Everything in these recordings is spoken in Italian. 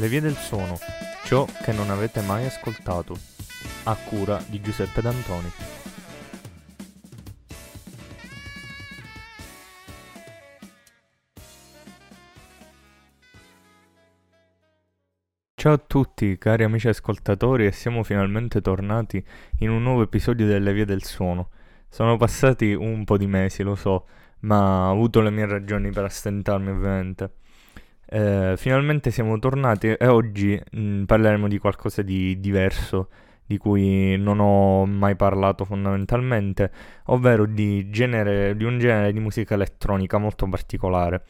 Le vie del suono, ciò che non avete mai ascoltato, a cura di Giuseppe D'Antoni. Ciao a tutti cari amici ascoltatori e siamo finalmente tornati in un nuovo episodio delle vie del suono. Sono passati un po' di mesi, lo so, ma ho avuto le mie ragioni per astentarmi ovviamente. Eh, finalmente siamo tornati e oggi mh, mm, parleremo di qualcosa di diverso di cui non ho mai parlato fondamentalmente, ovvero di, genere, di un genere di musica elettronica molto particolare.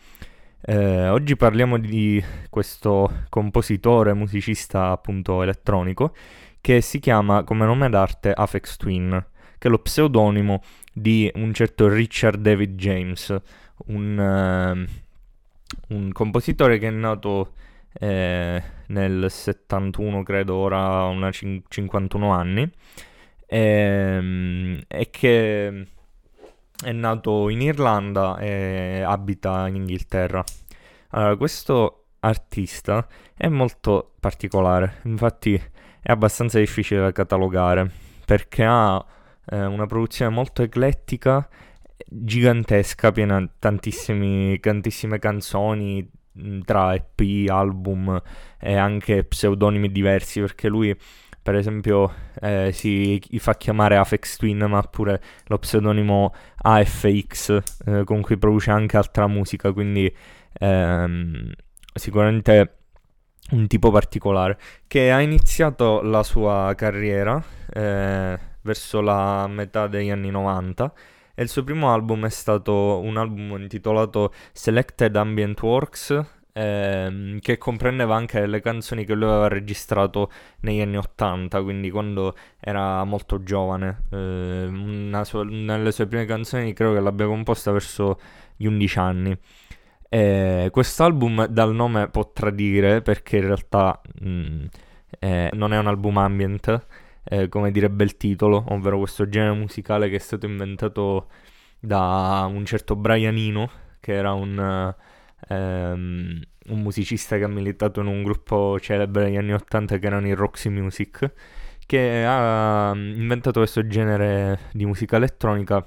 Eh, oggi parliamo di questo compositore, musicista appunto elettronico, che si chiama come nome d'arte Afex Twin, che è lo pseudonimo di un certo Richard David James, un... Uh, un compositore che è nato eh, nel 71, credo, ora una cin- 51 anni, ehm, e che è nato in Irlanda e abita in Inghilterra. Allora, questo artista è molto particolare, infatti è abbastanza difficile da catalogare perché ha eh, una produzione molto eclettica gigantesca, piena di tantissime canzoni mm, tra EP, album e anche pseudonimi diversi, perché lui per esempio eh, si fa chiamare Afex Twin, ma pure lo pseudonimo AFX eh, con cui produce anche altra musica, quindi ehm, sicuramente un tipo particolare che ha iniziato la sua carriera eh, verso la metà degli anni 90 e il suo primo album è stato un album intitolato Selected Ambient Works, ehm, che comprendeva anche le canzoni che lui aveva registrato negli anni 80, quindi quando era molto giovane. Eh, sua, nelle sue prime canzoni credo che l'abbia composta verso gli 11 anni. Eh, quest'album dal nome può tradire perché in realtà mh, mm, eh, non è un album ambient eh, come direbbe il titolo, ovvero questo genere musicale che è stato inventato da un certo Brian Eno, che era un, ehm, un musicista che ha militato in un gruppo celebre negli anni 80 che erano i Roxy Music, che ha inventato questo genere di musica elettronica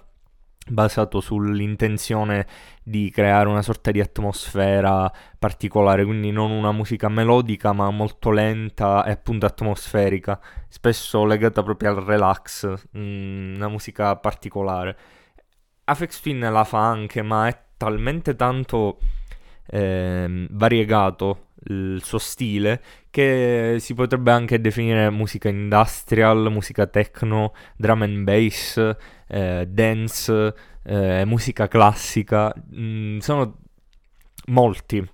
basato sull'intenzione di creare una sorta di atmosfera particolare, quindi non una musica melodica ma molto lenta e appunto atmosferica, spesso legata proprio al relax, mm, una musica particolare. Afex Twin la fa anche, ma è talmente tanto eh, variegato il suo stile che si potrebbe anche definire musica industrial, musica techno, drum and bass, eh, dance, eh, musica classica. Mm, sono molti,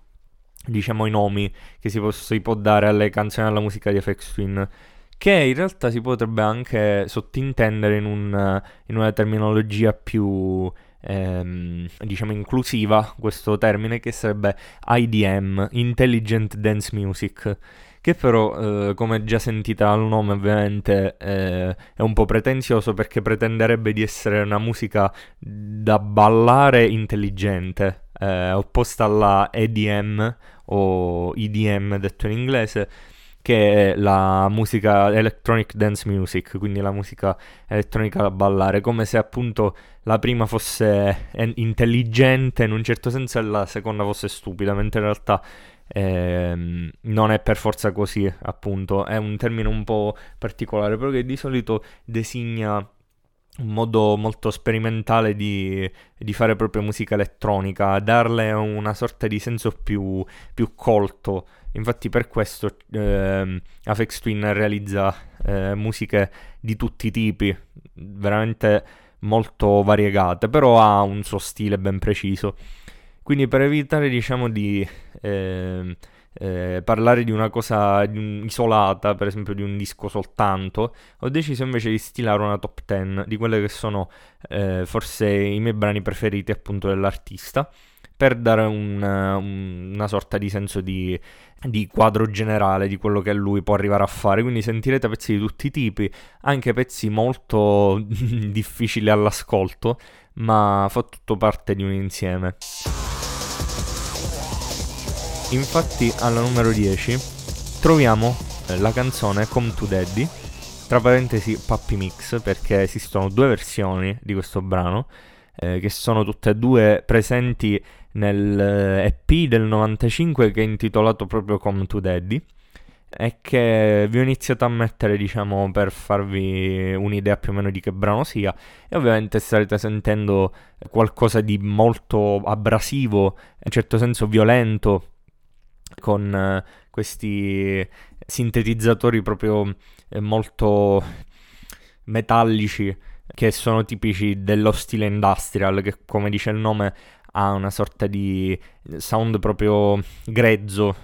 diciamo, i nomi che si, posso, si può dare alle canzoni alla musica di FX Twin che in realtà si potrebbe anche sottintendere in, un, in una terminologia più ehm, diciamo inclusiva questo termine che sarebbe IDM, Intelligent Dance Music che però, eh, come già sentite dal nome, ovviamente eh, è un po' pretenzioso perché pretenderebbe di essere una musica da ballare intelligente, eh, opposta alla EDM o EDM detto in inglese, che è la musica electronic dance music, quindi la musica elettronica da ballare, come se appunto la prima fosse intelligente in un certo senso e la seconda fosse stupida, mentre in realtà eh, non è per forza così, appunto, è un termine un po' particolare, però che di solito designa un modo molto sperimentale di, di, fare proprio musica elettronica, darle una sorta di senso più, più colto Infatti per questo eh, Afex Twin realizza eh, musiche di tutti i tipi, veramente molto variegate, però ha un suo stile ben preciso. Quindi per evitare diciamo di eh, eh, parlare di una cosa di un, isolata, per esempio di un disco soltanto, ho deciso invece di stilare una top 10 di quelle che sono eh, forse i miei brani preferiti appunto dell'artista per dare un, un, una sorta di senso di, di, quadro generale di quello che lui può arrivare a fare. Quindi sentirete pezzi di tutti i tipi, anche pezzi molto difficili all'ascolto, ma fa tutto parte di un insieme. Infatti alla numero 10 troviamo eh, la canzone Come to Daddy, tra parentesi Puppy Mix, perché esistono due versioni di questo brano, eh, che sono tutte e due presenti nel EP eh, del 95 che è intitolato proprio Come to Daddy e che vi ho iniziato a mettere, diciamo, per farvi un'idea più o meno di che brano sia. E ovviamente starete sentendo qualcosa di molto abrasivo, in certo senso violento, con eh, questi sintetizzatori proprio eh, molto metallici che sono tipici dello stile industrial, che come dice il nome ha una sorta di sound proprio grezzo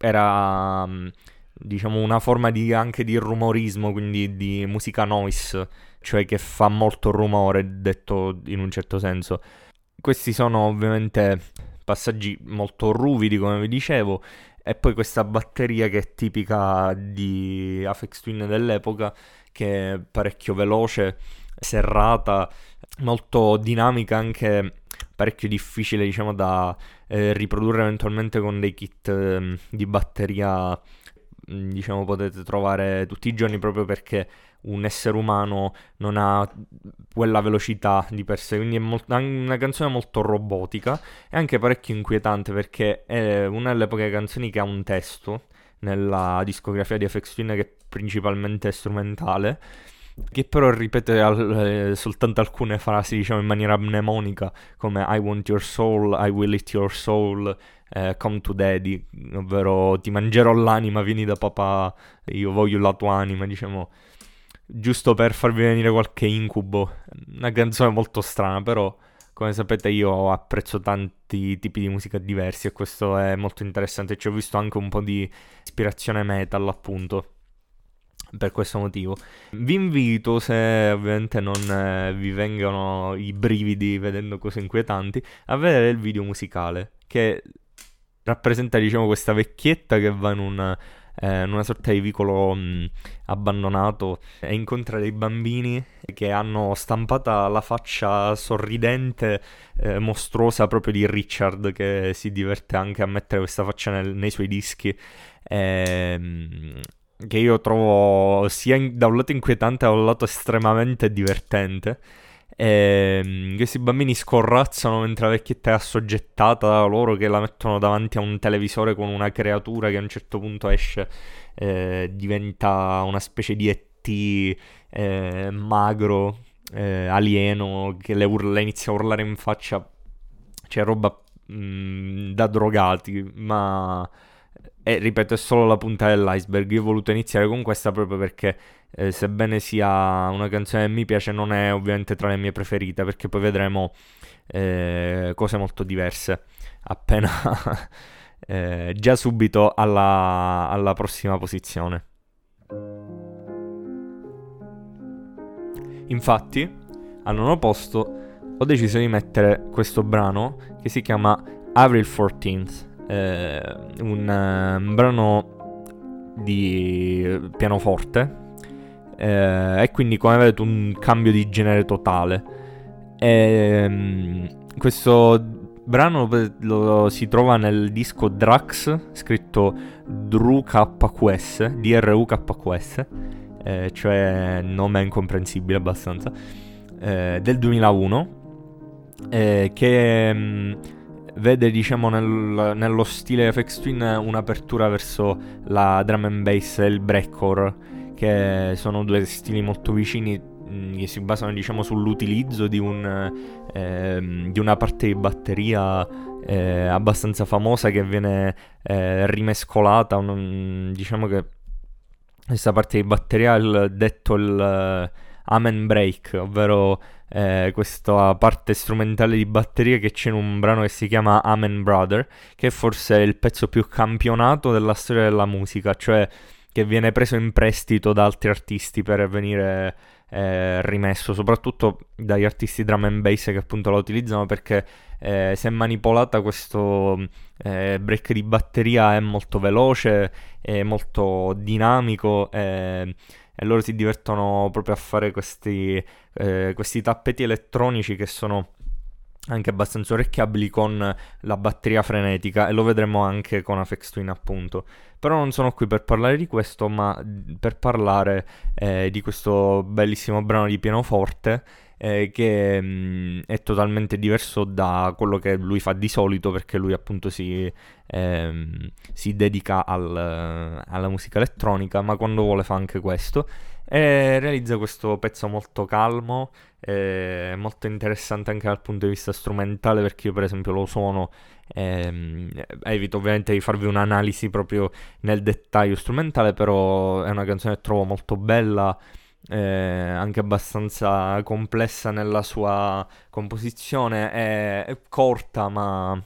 era mm, diciamo una forma di, anche di rumorismo, quindi di musica noise, cioè che fa molto rumore, detto in un certo senso. Questi sono ovviamente passaggi molto ruvidi, come vi dicevo, e poi questa batteria che è tipica di Afex Twin dell'epoca, che è parecchio veloce, serrata, molto dinamica anche parecchio difficile diciamo da eh, riprodurre eventualmente con dei kit eh, di batteria mm, diciamo potete trovare tutti i giorni proprio perché un essere umano non ha quella velocità di per sé, quindi è molt- una canzone molto robotica e anche parecchio inquietante perché è una delle poche canzoni che ha un testo nella discografia di FX Twin che è principalmente strumentale che però ripete al, eh, soltanto alcune frasi, diciamo in maniera mnemonica, come I want your soul, I will eat your soul, eh, come to daddy, ovvero ti mangerò l'anima, vieni da papà, io voglio la tua anima, diciamo, giusto per farvi venire qualche incubo. Una canzone molto strana, però come sapete io apprezzo tanti tipi di musica diversi e questo è molto interessante, ci ho visto anche un po' di ispirazione metal appunto per questo motivo. Vi invito, se ovviamente non eh, vi vengono i brividi vedendo cose inquietanti, a vedere il video musicale che rappresenta diciamo questa vecchietta che va in una, eh, in una sorta di vicolo mh, abbandonato e incontra dei bambini che hanno stampata la faccia sorridente, eh, mostruosa proprio di Richard che si diverte anche a mettere questa faccia nel, nei suoi dischi. E, che io trovo sia in, da un lato inquietante da un lato estremamente divertente. E, ehm, questi bambini scorrazzano mentre la vecchietta è assoggettata da loro che la mettono davanti a un televisore con una creatura che a un certo punto esce, eh, diventa una specie di ET eh, magro, eh, alieno, che le, urla, inizia a urlare in faccia. C'è roba mh, mm, da drogati, ma e ripeto, è solo la punta dell'iceberg. Io ho voluto iniziare con questa proprio perché, eh, sebbene sia una canzone che mi piace, non è ovviamente tra le mie preferite. Perché poi vedremo eh, cose molto diverse appena eh, già subito alla, alla prossima posizione. Infatti, al nono posto ho deciso di mettere questo brano che si chiama Avril 14th eh, un, un, brano di pianoforte eh, e quindi come vedete un cambio di genere totale. E, ehm, questo brano lo, si trova nel disco Drax, scritto DRUKQS, DRUKQS, eh, cioè nome incomprensibile abbastanza, eh, del 2001, eh, che... Mh, mm, vede diciamo nel, nello stile FX Twin un'apertura verso la drum and bass e il breakcore che sono due stili molto vicini mm, che si basano diciamo sull'utilizzo di, un, eh, di una parte di batteria eh, abbastanza famosa che viene eh, rimescolata un, diciamo che questa parte di batteria è detto il Amen Break ovvero eh, questa parte strumentale di batteria che c'è in un brano che si chiama Amen Brother, che è forse il pezzo più campionato della storia della musica, cioè che viene preso in prestito da altri artisti per venire eh, rimesso, soprattutto dagli artisti drum and bass che appunto la utilizzano perché eh, se manipolata questo eh, break di batteria è molto veloce, è molto dinamico e loro si divertono proprio a fare questi, eh, questi tappeti elettronici che sono anche abbastanza orecchiabili con la batteria frenetica e lo vedremo anche con Afex Twin appunto. Però non sono qui per parlare di questo, ma per parlare eh, di questo bellissimo brano di pianoforte eh, che mh, mm, è totalmente diverso da quello che lui fa di solito perché lui appunto si, ehm, si dedica al, alla musica elettronica, ma quando vuole fa anche questo e realizza questo pezzo molto calmo, eh, molto interessante anche dal punto di vista strumentale perché io per esempio lo suono ehm, evito ovviamente di farvi un'analisi proprio nel dettaglio strumentale però è una canzone che trovo molto bella eh, anche abbastanza complessa nella sua composizione. È, è corta ma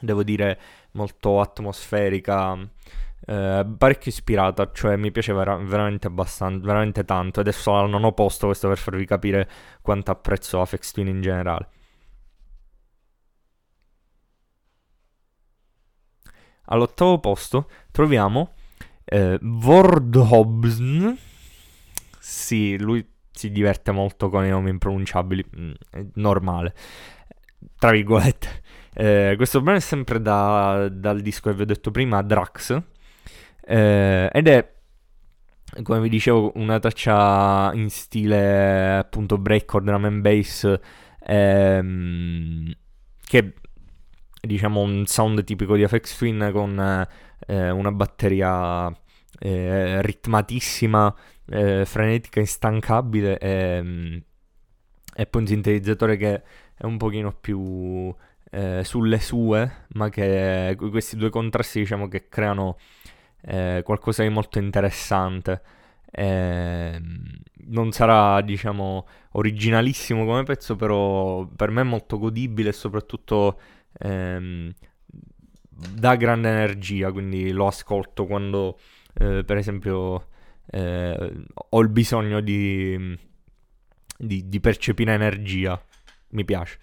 devo dire molto atmosferica eh, parecchio ispirata, cioè mi piace vera- veramente abbastanza, veramente tanto. Adesso al nono posto, questo per farvi capire quanto apprezzo Afex Twin in generale. All'ottavo posto troviamo eh, Vordhobsn. Sì, lui si diverte molto con i nomi impronunciabili, mm, è normale, tra virgolette. Eh, questo brano è sempre da, dal disco che vi ho detto prima, Drax, eh, ed è, come vi dicevo, una traccia in stile appunto breakcore, drum and bass, ehm, che diciamo un sound tipico di FX Twin con eh, una batteria eh, ritmatissima, eh, frenetica, instancabile e, e poi un sintetizzatore che è un pochino più eh, sulle sue, ma che questi due contrasti diciamo che creano eh, qualcosa di molto interessante. Eh, non sarà, diciamo, originalissimo come pezzo, però per me è molto godibile e soprattutto ehm, dà grande energia, quindi lo ascolto quando, eh, per esempio, eh, ho il bisogno di, di, di percepire energia. Mi piace.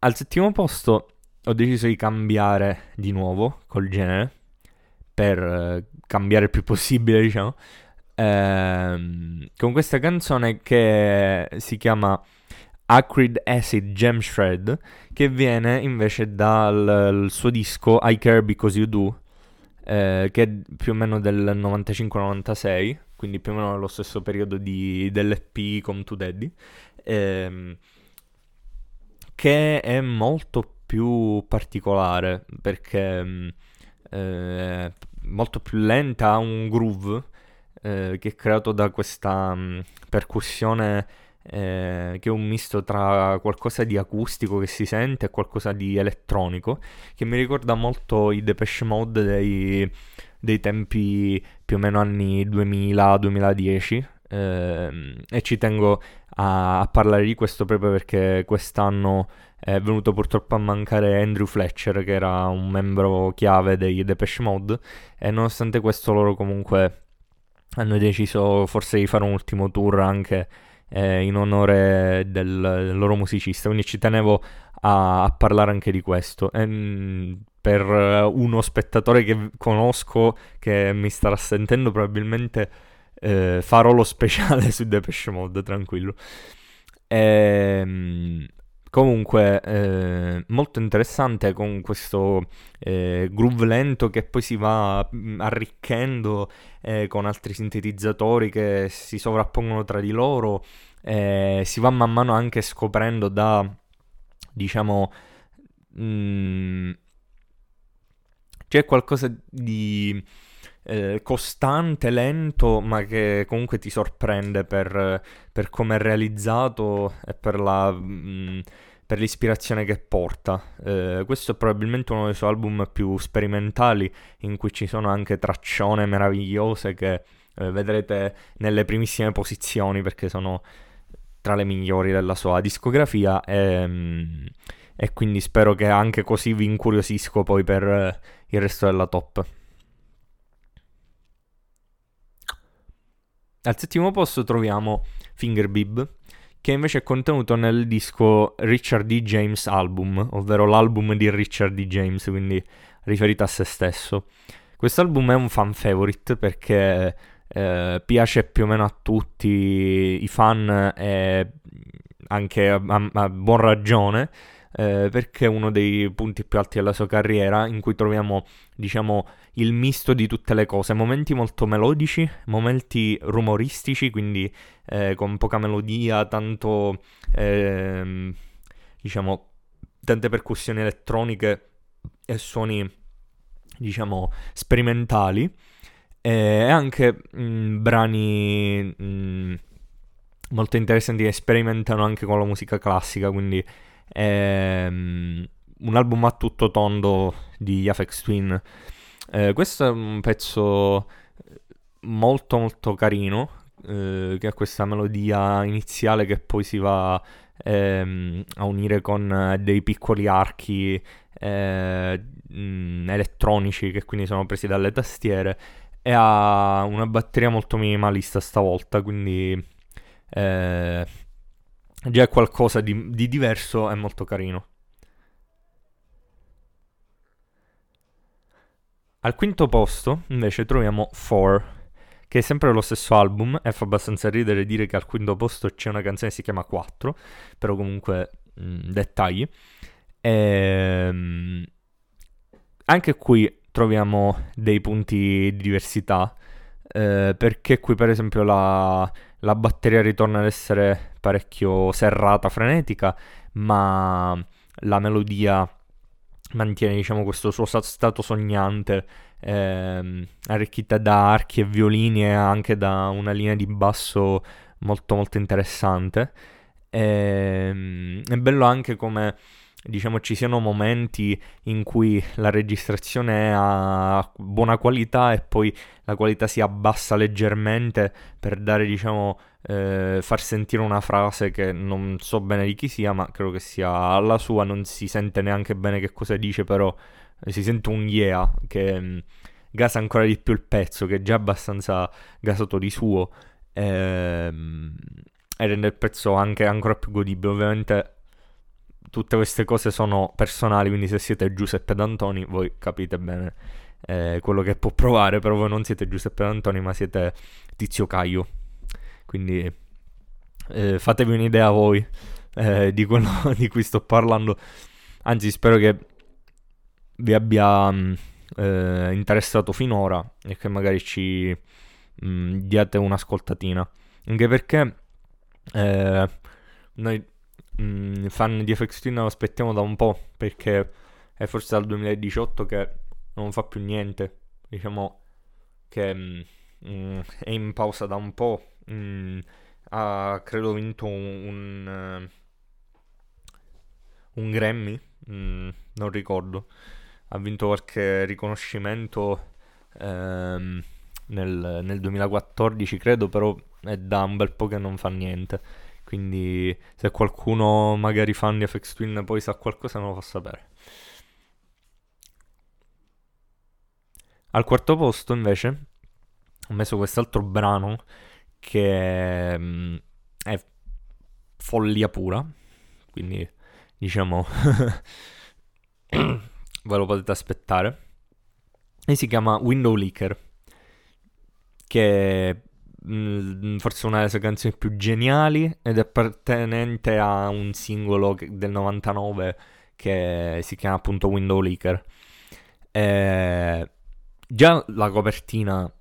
Al settimo posto ho deciso di cambiare di nuovo col genere per eh, cambiare il più possibile, diciamo. Ehm, con questa canzone che si chiama Acrid Acid Gem Shred, che viene invece dal suo disco I Care Because You Do, eh, che è più o meno del 95-96, quindi più o meno nello stesso periodo di, dell'EP Come to Daddy, ehm, che è molto più particolare perché mm, eh, molto più lenta, ha un groove eh, che è creato da questa mh, mm, percussione eh, che è un misto tra qualcosa di acustico che si sente e qualcosa di elettronico, che mi ricorda molto i Depeche Mode dei, dei tempi più o meno anni 2000-2010. Eh, e ci tengo a, a parlare di questo proprio perché quest'anno è venuto purtroppo a mancare Andrew Fletcher, che era un membro chiave dei Depeche Mode, e nonostante questo loro comunque hanno deciso forse di fare un ultimo tour anche eh, in onore del, del, loro musicista, quindi ci tenevo a, a parlare anche di questo. E, mm, per uno spettatore che conosco, che mi starà sentendo, probabilmente eh, farò lo speciale su Depeche Mode, tranquillo. E, ehm, Comunque, eh, molto interessante con questo eh, groove lento che poi si va mm, arricchendo eh, con altri sintetizzatori che si sovrappongono tra di loro, si va man mano anche scoprendo da, diciamo, mh, mm, c'è qualcosa di eh, costante, lento, ma che comunque ti sorprende per, per come è realizzato e per, la, mh, mm, per l'ispirazione che porta. Eh, questo è probabilmente uno dei suoi album più sperimentali, in cui ci sono anche traccione meravigliose che eh, vedrete nelle primissime posizioni perché sono tra le migliori della sua discografia e, mm, e quindi spero che anche così vi incuriosisco poi per il resto della top. Al settimo posto troviamo Fingerbib, che invece è contenuto nel disco Richard D. James Album, ovvero l'album di Richard D. James, quindi riferito a se stesso. Quest'album è un fan favorite perché eh, piace più o meno a tutti i fan e anche a, a, a buon ragione, eh, perché è uno dei punti più alti della sua carriera, in cui troviamo, diciamo, il misto di tutte le cose, momenti molto melodici, momenti rumoristici, quindi eh, con poca melodia, tanto, eh, diciamo, tante percussioni elettroniche e suoni, diciamo, sperimentali, e anche mh, mm, brani... Mh, mm, molto interessanti che sperimentano anche con la musica classica, quindi um, un album a tutto tondo di Afex Twin. Eh, questo è un pezzo molto molto carino, eh, che ha questa melodia iniziale che poi si va ehm, a unire con dei piccoli archi eh, mm, elettronici che quindi sono presi dalle tastiere e ha una batteria molto minimalista stavolta, quindi eh, già qualcosa di, di diverso e molto carino. Al quinto posto invece troviamo 4, che è sempre lo stesso album e fa abbastanza ridere dire che al quinto posto c'è una canzone che si chiama 4, però comunque mh, mm, dettagli. E, ehm, anche qui troviamo dei punti di diversità, eh, perché qui per esempio la, la batteria ritorna ad essere parecchio serrata, frenetica, ma la melodia mantiene diciamo questo suo stato sognante ehm, arricchita da archi e violini e anche da una linea di basso molto molto interessante. Ehm, è bello anche come diciamo ci siano momenti in cui la registrazione è a buona qualità e poi la qualità si abbassa leggermente per dare diciamo eh, far sentire una frase che non so bene di chi sia ma credo che sia alla sua non si sente neanche bene che cosa dice però eh, si sente un yeah che mh, mm, gasa ancora di più il pezzo che è già abbastanza gasato di suo ehm, e rende il pezzo anche ancora più godibile. Ovviamente tutte queste cose sono personali, quindi se siete Giuseppe D'Antoni voi capite bene eh, quello che può provare, però voi non siete Giuseppe D'Antoni ma siete Tizio Caio. Quindi eh, fatevi un'idea voi eh, di quello di cui sto parlando. Anzi, spero che vi abbia mh, mm, eh, interessato finora e che magari ci mh, mm, diate un'ascoltatina. Anche perché eh, noi mh, mm, fan di FX Twin lo aspettiamo da un po' perché è forse dal 2018 che non fa più niente. Diciamo che mh, mm, è in pausa da un po'. Mh, mm, ha credo vinto un, un, un Grammy, non ricordo. Ha vinto qualche riconoscimento ehm, nel, nel 2014, credo, però è da un bel po' che non fa niente. Quindi se qualcuno magari fan di FX Twin poi sa qualcosa me lo fa sapere. Al quarto posto invece ho messo quest'altro brano che mm, è follia pura, quindi diciamo ve lo potete aspettare. E si chiama Window Leaker, che Mm, forse una delle sue canzoni più geniali ed è appartenente a un singolo del 99 che si chiama appunto Window Leaker. E già la copertina,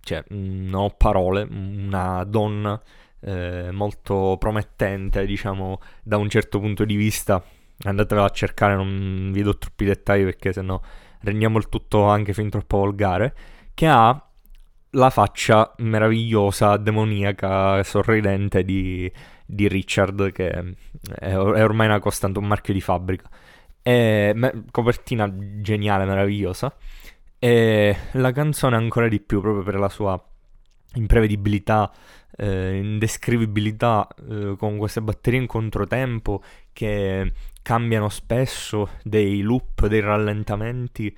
cioè, non ho parole, una donna eh, molto promettente, diciamo, da un certo punto di vista. Andatevela a cercare, non vi do troppi dettagli perché sennò rendiamo il tutto anche fin troppo volgare. Che ha la faccia meravigliosa, demoniaca, sorridente di, di Richard, che è, è, ormai una costante, un marchio di fabbrica. E, me, copertina geniale, meravigliosa. E la canzone ancora di più, proprio per la sua imprevedibilità, eh, indescrivibilità, eh, con queste batterie in controtempo che cambiano spesso, dei loop, dei rallentamenti,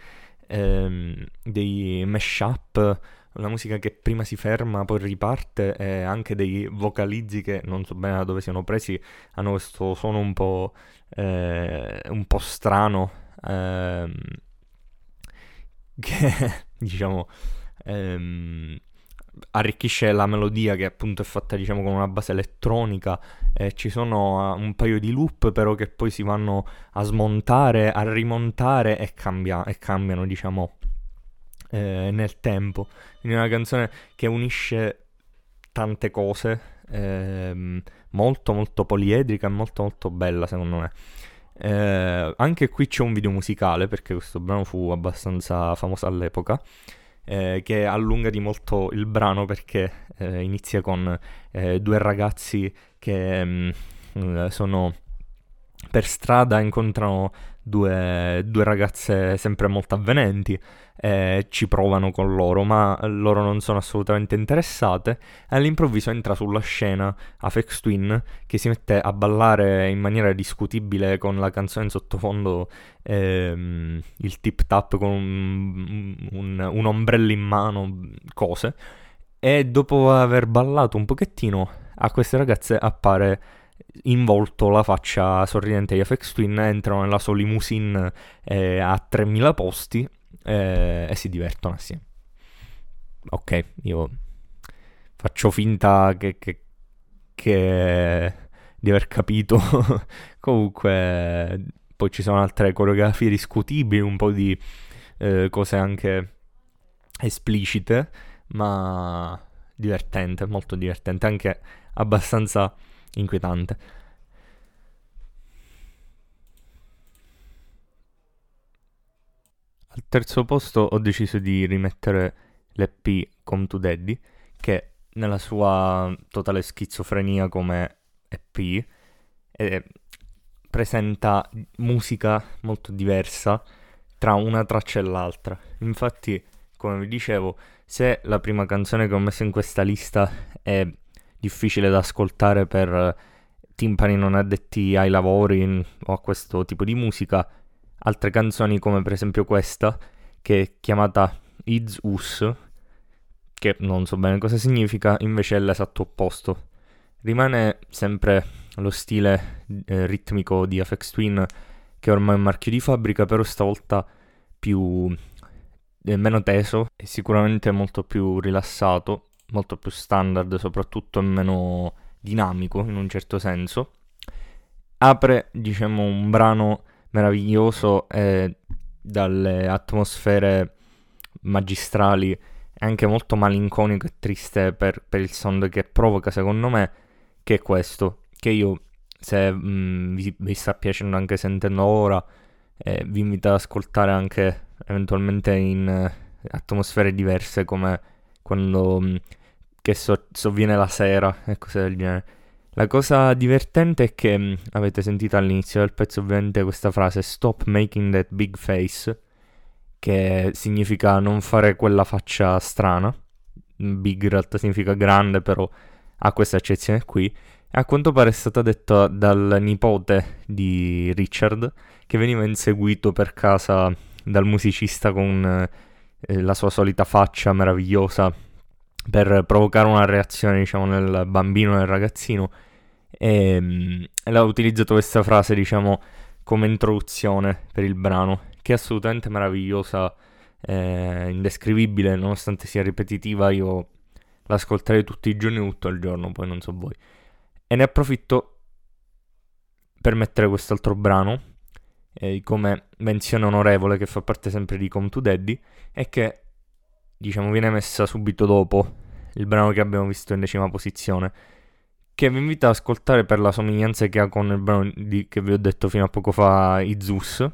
ehm, dei mash-up una musica che prima si ferma, poi riparte, e anche dei vocalizzi che non so bene da dove siano presi, hanno questo suono un po', eh, un po strano, ehm, che diciamo ehm, arricchisce la melodia che appunto è fatta diciamo con una base elettronica eh, ci sono uh, un paio di loop però che poi si vanno a smontare a rimontare e, cambia- e cambiano diciamo eh, nel tempo. Quindi è una canzone che unisce tante cose ehm, molto molto poliedrica e molto molto bella secondo me. Eh, anche qui c'è un video musicale perché questo brano fu abbastanza famoso all'epoca eh, che allunga di molto il brano perché eh, inizia con eh, due ragazzi che mh, mm, sono per strada, incontrano due, due ragazze sempre molto avvenenti eh, ci provano con loro, ma loro non sono assolutamente interessate. All'improvviso entra sulla scena Afex Twin che si mette a ballare in maniera discutibile con la canzone in sottofondo, ehm, il tip tap con un, un, un ombrello in mano, cose. E dopo aver ballato un pochettino, a queste ragazze appare in volto la faccia sorridente di FX Twin entrano nella sua limousine eh, a 3000 posti eh, e si divertono assieme. Ok, io faccio finta che, che, che di aver capito. Comunque, poi ci sono altre coreografie discutibili, un po' di eh, cose anche esplicite, ma divertente, molto divertente, anche abbastanza inquietante. Al terzo posto ho deciso di rimettere l'EP Come to Daddy, che nella sua totale schizofrenia come EP eh, presenta musica molto diversa tra una traccia e l'altra. Infatti, come vi dicevo, se la prima canzone che ho messo in questa lista è difficile da ascoltare per timpani non addetti ai lavori o a questo tipo di musica, altre canzoni come per esempio questa che è chiamata Ids Us che non so bene cosa significa invece è l'esatto opposto. Rimane sempre lo stile eh, ritmico di Afex Twin che ormai è un marchio di fabbrica però stavolta più eh, meno teso e sicuramente molto più rilassato molto più standard soprattutto e meno dinamico in un certo senso. Apre diciamo un brano meraviglioso e dalle atmosfere magistrali e anche molto malinconico e triste per, per, il sound che provoca secondo me che è questo che io se mh, mm, vi, vi, sta piacendo anche sentendo ora eh, vi invito ad ascoltare anche eventualmente in eh, atmosfere diverse come quando mh, mm, che so, sovviene la sera e cose del genere la cosa divertente è che avete sentito all'inizio del pezzo ovviamente questa frase Stop making that big face, che significa non fare quella faccia strana. Big in realtà significa grande, però ha questa accezione qui. E a quanto pare è stata detta dal nipote di Richard, che veniva inseguito per casa dal musicista con eh, la sua solita faccia meravigliosa per provocare una reazione, diciamo, nel bambino, nel ragazzino. E, um, ha utilizzato questa frase, diciamo, come introduzione per il brano, che è assolutamente meravigliosa, eh, indescrivibile, nonostante sia ripetitiva, io l'ascolterei tutti i giorni, tutto il giorno, poi non so voi. E ne approfitto per mettere quest'altro brano, eh, come menzione onorevole che fa parte sempre di Come to Daddy, e che diciamo, viene messa subito dopo il brano che abbiamo visto in decima posizione, che vi invito ad ascoltare per la somiglianza che ha con il brano di, che vi ho detto fino a poco fa, Izus,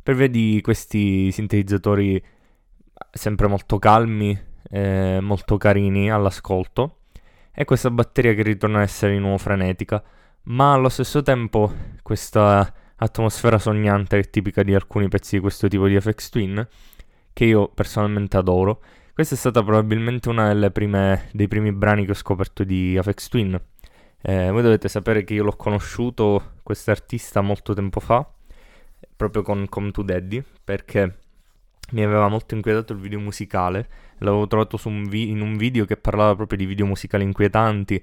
per via di questi sintetizzatori sempre molto calmi, eh, molto carini all'ascolto, e questa batteria che ritorna a essere di nuovo frenetica, ma allo stesso tempo questa atmosfera sognante tipica di alcuni pezzi di questo tipo di FX Twin che io personalmente adoro. Questa è stata probabilmente una delle prime, dei primi brani che ho scoperto di Afex Twin. Eh, voi dovete sapere che io l'ho conosciuto, questo artista, molto tempo fa, proprio con Come to Daddy, perché mi aveva molto inquietato il video musicale. L'avevo trovato un vi- in un video che parlava proprio di video musicali inquietanti.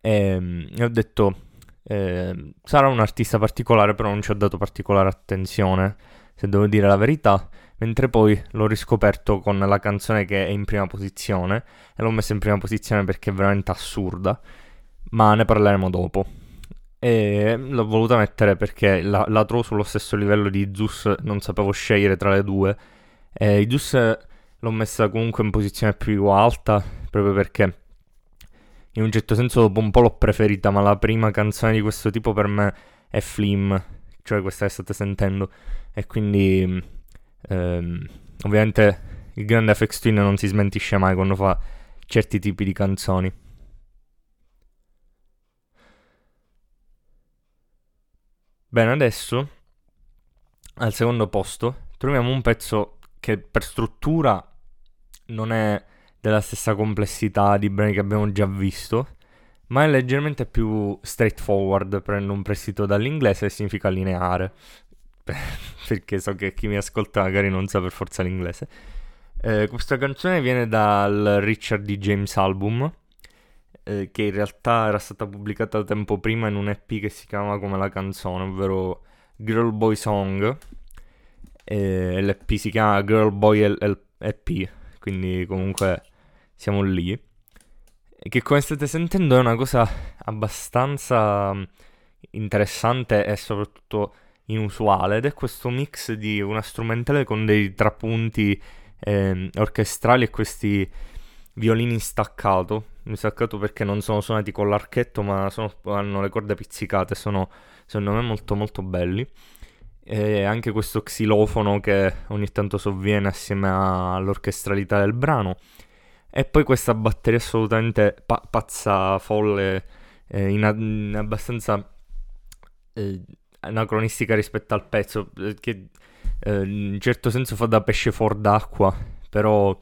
E, e ho detto, eh, sarà un artista particolare, però non ci ho dato particolare attenzione se devo dire la verità, mentre poi l'ho riscoperto con la canzone che è in prima posizione e l'ho messa in prima posizione perché è veramente assurda, ma ne parleremo dopo. E l'ho voluta mettere perché la, la trovo sullo stesso livello di Zeus, non sapevo scegliere tra le due. E Zeus l'ho messa comunque in posizione più alta, proprio perché in un certo senso dopo un po' l'ho preferita, ma la prima canzone di questo tipo per me è Flim, cioè questa che state sentendo. E quindi ehm, ovviamente il grande FX Twin non si smentisce mai quando fa certi tipi di canzoni. Bene, adesso al secondo posto troviamo un pezzo che per struttura non è della stessa complessità di brani che abbiamo già visto, ma è leggermente più straightforward, prendo un prestito dall'inglese e significa lineare, perché so che chi mi ascolta magari non sa per forza l'inglese. Eh, questa canzone viene dal Richard D. James album, eh, che in realtà era stata pubblicata tempo prima in un EP che si chiama come la canzone, ovvero Girl Boy Song. E l'EP si chiama Girl Boy EP, quindi comunque siamo lì. Che come state sentendo è una cosa abbastanza mm, interessante e soprattutto inusuale ed è questo mix di una strumentale con dei trapunti eh, orchestrali e questi violini staccato. Staccato perché non sono suonati con l'archetto ma sono, hanno le corde pizzicate sono secondo me molto molto belli. E anche questo xilofono che ogni tanto sovviene assieme all'orchestralità del brano. E poi questa batteria assolutamente pa- pazza folle eh, in, a- in, abbastanza eh, anacronistica rispetto al pezzo che eh, in certo senso fa da pesce fuor d'acqua però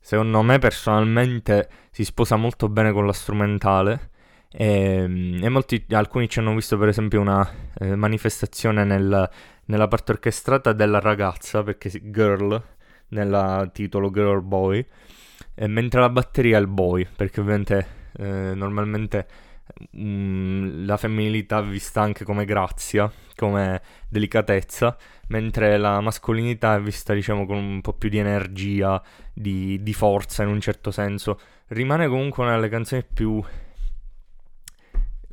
secondo me personalmente si sposa molto bene con la strumentale. E, ehm, e molti, alcuni ci hanno visto per esempio una eh, manifestazione nel, nella parte orchestrata della ragazza, perché girl, nel titolo Girl Boy, mentre la batteria è il boy, perché ovviamente eh, normalmente Mm, la femminilità vista anche come grazia, come delicatezza, mentre la mascolinità è vista diciamo con un po' più di energia, di, di forza in un certo senso. Rimane comunque una delle canzoni più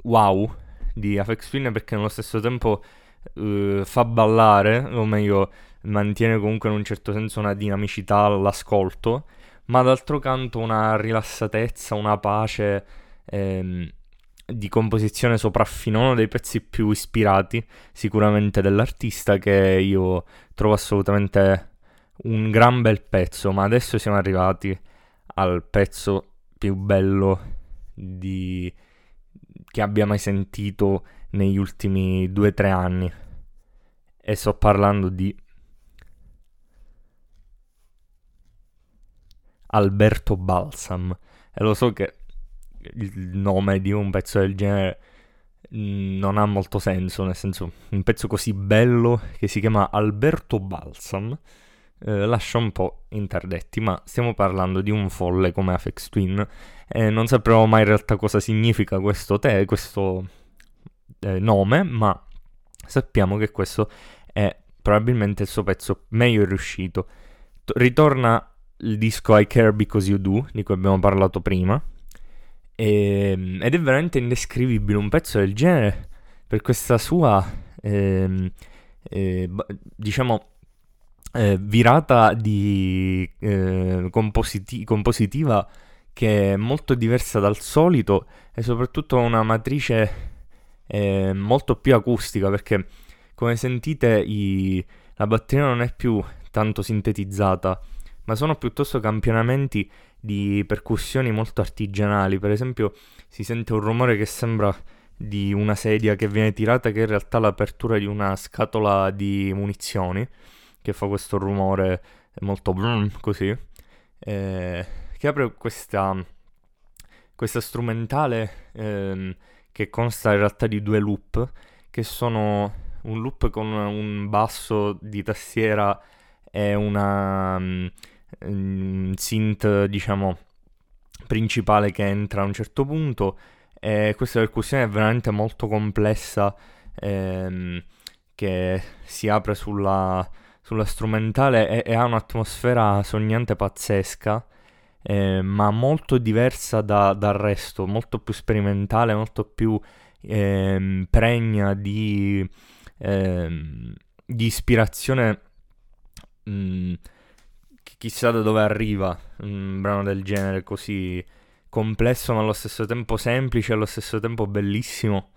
wow di Afex Twin perché nello stesso tempo uh, fa ballare, o meglio mantiene comunque in un certo senso una dinamicità all'ascolto, ma d'altro canto una rilassatezza, una pace. Ehm, di composizione sopraffino, uno dei pezzi più ispirati sicuramente dell'artista che io trovo assolutamente un gran bel pezzo, ma adesso siamo arrivati al pezzo più bello di... che abbia mai sentito negli ultimi due o tre anni. E sto parlando di Alberto Balsam. E lo so che il nome di un pezzo del genere non ha molto senso, nel senso un pezzo così bello che si chiama Alberto Balsam eh, lascia un po' interdetti, ma stiamo parlando di un folle come Afex Twin e non sapremo mai in realtà cosa significa questo, te, questo eh, nome, ma sappiamo che questo è probabilmente il suo pezzo meglio riuscito. Ritorna il disco I Care Because You Do, di cui abbiamo parlato prima, e, ehm, ed è veramente indescrivibile un pezzo del genere per questa sua, eh, eh, diciamo, eh, virata di eh, compositi- compositiva che è molto diversa dal solito e soprattutto una matrice eh, molto più acustica perché come sentite i, la batteria non è più tanto sintetizzata ma sono piuttosto campionamenti di percussioni molto artigianali. Per esempio, si sente un rumore che sembra di una sedia che viene tirata, che in realtà è l'apertura di una scatola di munizioni, che fa questo rumore molto brum, così, eh, che apre questa, questa strumentale eh, che consta in realtà di due loop, che sono un loop con un basso di tastiera e una synth, diciamo, principale che entra a un certo punto. E questa percussione è veramente molto complessa, ehm, che si apre sulla, sulla strumentale e, e ha un'atmosfera sognante pazzesca, eh, ma molto diversa da, dal resto, molto più sperimentale, molto più eh, pregna di, ehm, di ispirazione. Mh, chissà da dove arriva un brano del genere così complesso ma allo stesso tempo semplice, allo stesso tempo bellissimo.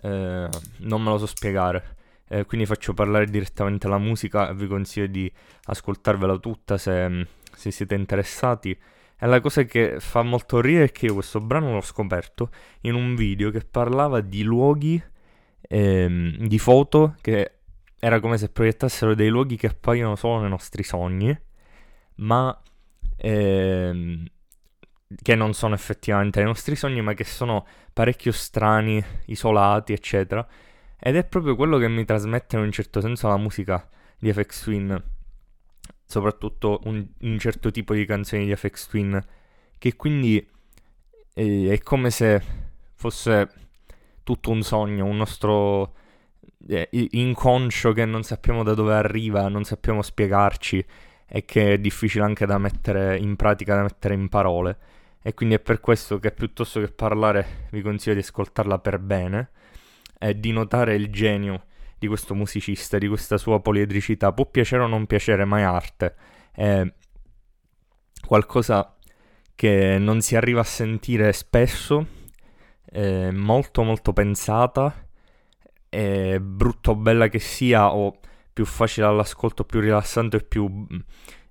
Eh, non me lo so spiegare. Eh, quindi faccio parlare direttamente la musica e vi consiglio di ascoltarvela tutta se, se siete interessati. E la cosa che fa molto ridere è che io questo brano l'ho scoperto in un video che parlava di luoghi, ehm, di foto che era come se proiettassero dei luoghi che appaiono solo nei nostri sogni, ma ehm, che non sono effettivamente nei nostri sogni, ma che sono parecchio strani, isolati, eccetera. Ed è proprio quello che mi trasmette in un certo senso la musica di FX Twin, soprattutto un, un certo tipo di canzoni di FX Twin, che quindi eh, è come se fosse tutto un sogno, un nostro eh, inconscio che non sappiamo da dove arriva, non sappiamo spiegarci e che è difficile anche da mettere in pratica, da mettere in parole. E quindi è per questo che piuttosto che parlare vi consiglio di ascoltarla per bene e di notare il genio di questo musicista, di questa sua poliedricità. Può piacere o non piacere, ma è arte. È qualcosa che non si arriva a sentire spesso, molto molto pensata, è brutto o bella che sia o più facile all'ascolto, più rilassante e più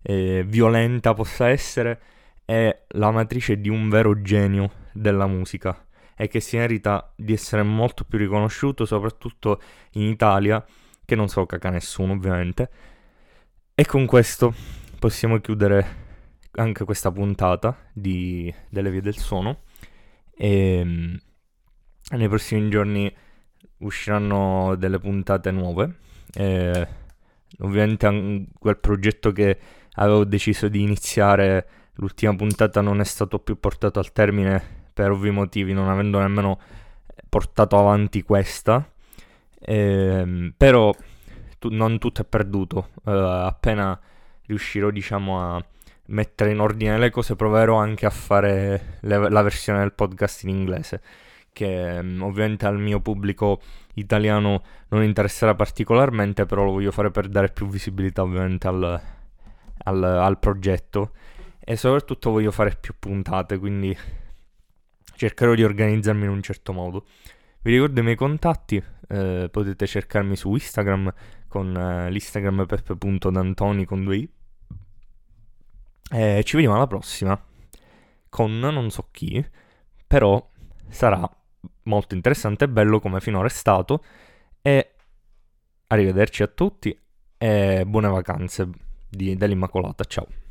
eh, violenta possa essere è la matrice di un vero genio della musica e che si merita di essere molto più riconosciuto, soprattutto in Italia, che non se lo caga nessuno ovviamente. E con questo possiamo chiudere anche questa puntata di, delle vie del suono. E ehm, nei prossimi giorni usciranno delle puntate nuove. E, ovviamente quel progetto che avevo deciso di iniziare l'ultima puntata non è stato più portato al termine per ovvi motivi, non avendo nemmeno portato avanti questa. Ehm, però tu, non tutto è perduto. Uh, appena riuscirò, diciamo, a mettere in ordine le cose, proverò anche a fare le, la versione del podcast in inglese. Che um, ovviamente al mio pubblico italiano non interesserà particolarmente, però lo voglio fare per dare più visibilità ovviamente al, al, al progetto e soprattutto voglio fare più puntate, quindi cercherò di organizzarmi in un certo modo. Vi ricordo i miei contatti, eh, potete cercarmi su Instagram con eh, l'Instagram peppe.dantoni con due i. E ci vediamo alla prossima con non so chi, però sarà molto interessante e bello come finora è stato. E arrivederci a tutti e buone vacanze di, dell'Immacolata. Ciao.